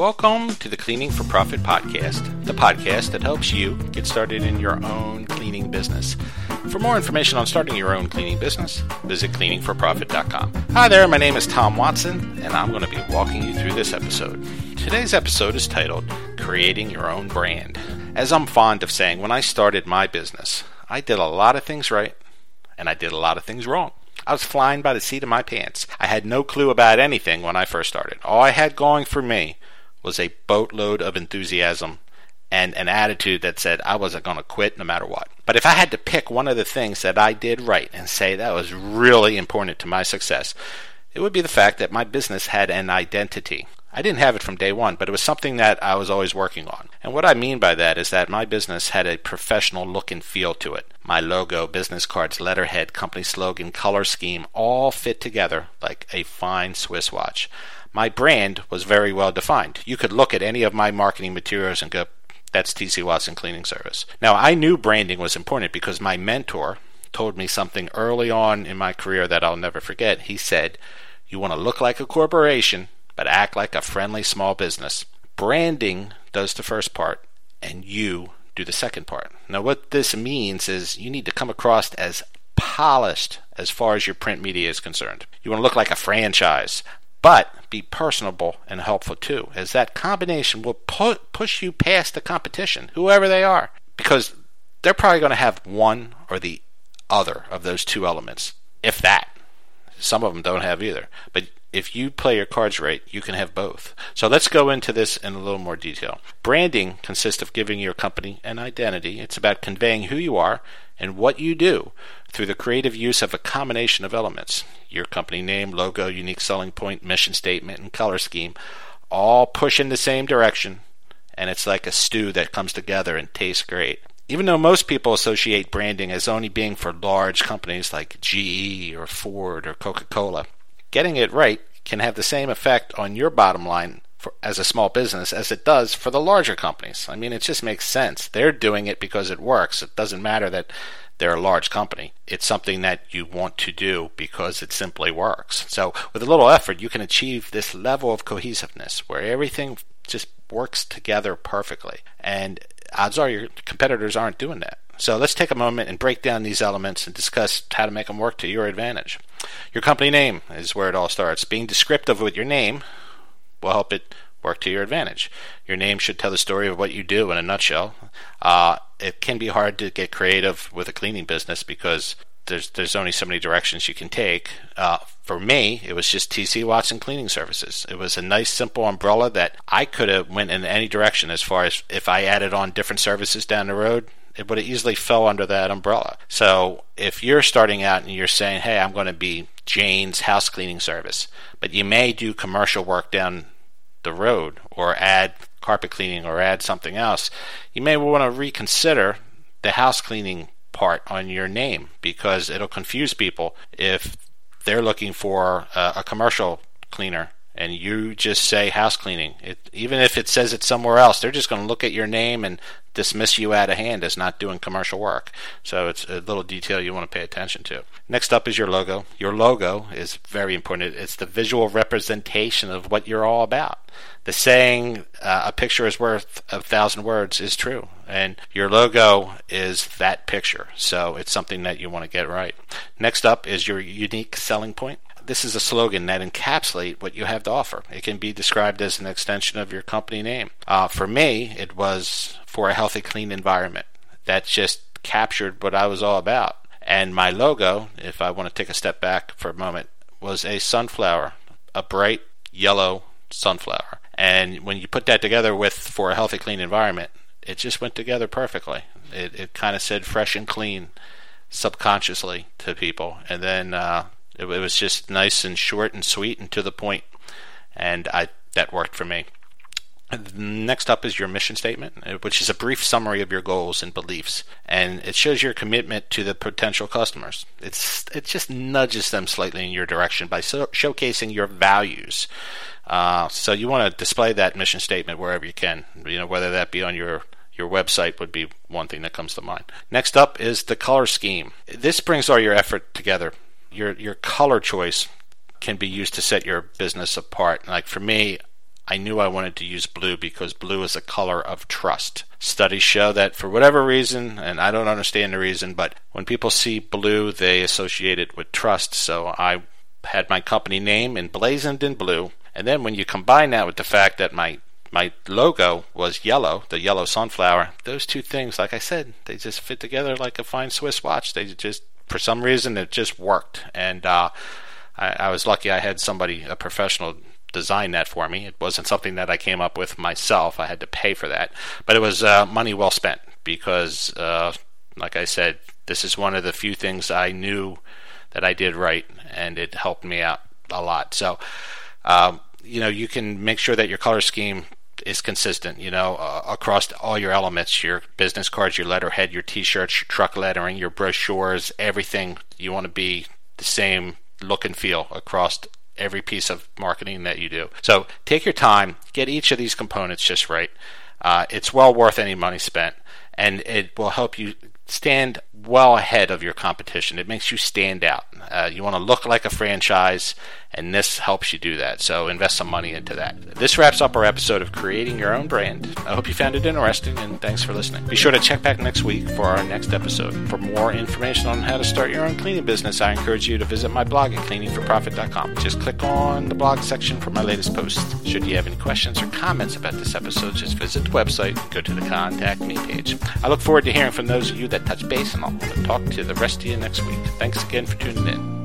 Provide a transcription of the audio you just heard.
Welcome to the Cleaning for Profit podcast, the podcast that helps you get started in your own cleaning business. For more information on starting your own cleaning business, visit cleaningforprofit.com. Hi there, my name is Tom Watson, and I'm going to be walking you through this episode. Today's episode is titled Creating Your Own Brand. As I'm fond of saying, when I started my business, I did a lot of things right, and I did a lot of things wrong. I was flying by the seat of my pants. I had no clue about anything when I first started. All I had going for me was a boatload of enthusiasm and an attitude that said I wasn't going to quit no matter what. But if I had to pick one of the things that I did right and say that was really important to my success, it would be the fact that my business had an identity. I didn't have it from day one, but it was something that I was always working on. And what I mean by that is that my business had a professional look and feel to it. My logo, business cards, letterhead, company slogan, color scheme all fit together like a fine Swiss watch my brand was very well defined. You could look at any of my marketing materials and go, that's TC Watson Cleaning Service. Now, I knew branding was important because my mentor told me something early on in my career that I'll never forget. He said, You want to look like a corporation, but act like a friendly small business. Branding does the first part, and you do the second part. Now, what this means is you need to come across as polished as far as your print media is concerned. You want to look like a franchise, but be personable and helpful too, as that combination will pu- push you past the competition, whoever they are, because they're probably going to have one or the other of those two elements, if that. Some of them don't have either. But if you play your cards right, you can have both. So let's go into this in a little more detail. Branding consists of giving your company an identity. It's about conveying who you are and what you do through the creative use of a combination of elements your company name, logo, unique selling point, mission statement, and color scheme all push in the same direction, and it's like a stew that comes together and tastes great. Even though most people associate branding as only being for large companies like GE or Ford or Coca Cola, getting it right can have the same effect on your bottom line for, as a small business as it does for the larger companies. I mean, it just makes sense. They're doing it because it works. It doesn't matter that they're a large company. It's something that you want to do because it simply works. So, with a little effort, you can achieve this level of cohesiveness where everything just works together perfectly. And odds are your competitors aren't doing that. So let's take a moment and break down these elements and discuss how to make them work to your advantage. Your company name is where it all starts. Being descriptive with your name will help it work to your advantage. Your name should tell the story of what you do in a nutshell. Uh, it can be hard to get creative with a cleaning business because there's there's only so many directions you can take. Uh, for me, it was just TC Watson Cleaning Services. It was a nice, simple umbrella that I could have went in any direction. As far as if I added on different services down the road, it would have easily fell under that umbrella. So if you're starting out and you're saying, "Hey, I'm going to be Jane's house cleaning service," but you may do commercial work down the road or add carpet cleaning or add something else, you may want to reconsider the house cleaning part on your name because it'll confuse people if they're looking for a, a commercial cleaner and you just say house cleaning. It, even if it says it somewhere else, they're just going to look at your name and dismiss you out of hand as not doing commercial work. So it's a little detail you want to pay attention to. Next up is your logo. Your logo is very important. It's the visual representation of what you're all about. The saying, uh, a picture is worth a thousand words, is true. And your logo is that picture. So it's something that you want to get right. Next up is your unique selling point this is a slogan that encapsulates what you have to offer. It can be described as an extension of your company name. Uh, for me, it was for a healthy, clean environment. That just captured what I was all about. And my logo, if I want to take a step back for a moment, was a sunflower, a bright yellow sunflower. And when you put that together with for a healthy, clean environment, it just went together perfectly. It, it kind of said fresh and clean subconsciously to people. And then uh, it, it was just nice and short and sweet and to the point, and I that worked for me. Next up is your mission statement, uh, which is a brief summary of your goals and beliefs, and it shows your commitment to the potential customers. It's it just nudges them slightly in your direction by so, showcasing your values. Uh, so you want to display that mission statement wherever you can. You know whether that be on your your website would be one thing that comes to mind. Next up is the color scheme. This brings all your effort together your your color choice can be used to set your business apart. Like for me, I knew I wanted to use blue because blue is a color of trust. Studies show that for whatever reason, and I don't understand the reason, but when people see blue, they associate it with trust. So I had my company name emblazoned in blue. And then when you combine that with the fact that my my logo was yellow, the yellow sunflower, those two things, like I said, they just fit together like a fine Swiss watch. They just, for some reason, it just worked. And uh, I, I was lucky I had somebody, a professional design that for me. It wasn't something that I came up with myself. I had to pay for that, but it was uh, money well spent because, uh, like I said, this is one of the few things I knew that I did right, and it helped me out a lot. So, um, you know, you can make sure that your color scheme is consistent, you know, uh, across all your elements, your business cards, your letterhead, your t-shirts, your truck lettering, your brochures, everything. You want to be the same look and feel across every piece of marketing that you do. So take your time, get each of these components just right. Uh, it's well worth any money spent, and it will help you stand well ahead of your competition. It makes you stand out. Uh, you want to look like a franchise, and this helps you do that. So invest some money into that. This wraps up our episode of Creating Your Own Brand. I hope you found it interesting, and thanks for listening. Be sure to check back next week for our next episode. For more information on how to start your own cleaning business, I encourage you to visit my blog at cleaningforprofit.com. Just click on the blog section for my latest post. Should you have any questions or comments about this episode, just visit the website and go to the Contact Me page. I look forward to hearing from those of you that touch base, and I'll talk to the rest of you next week. Thanks again for tuning in.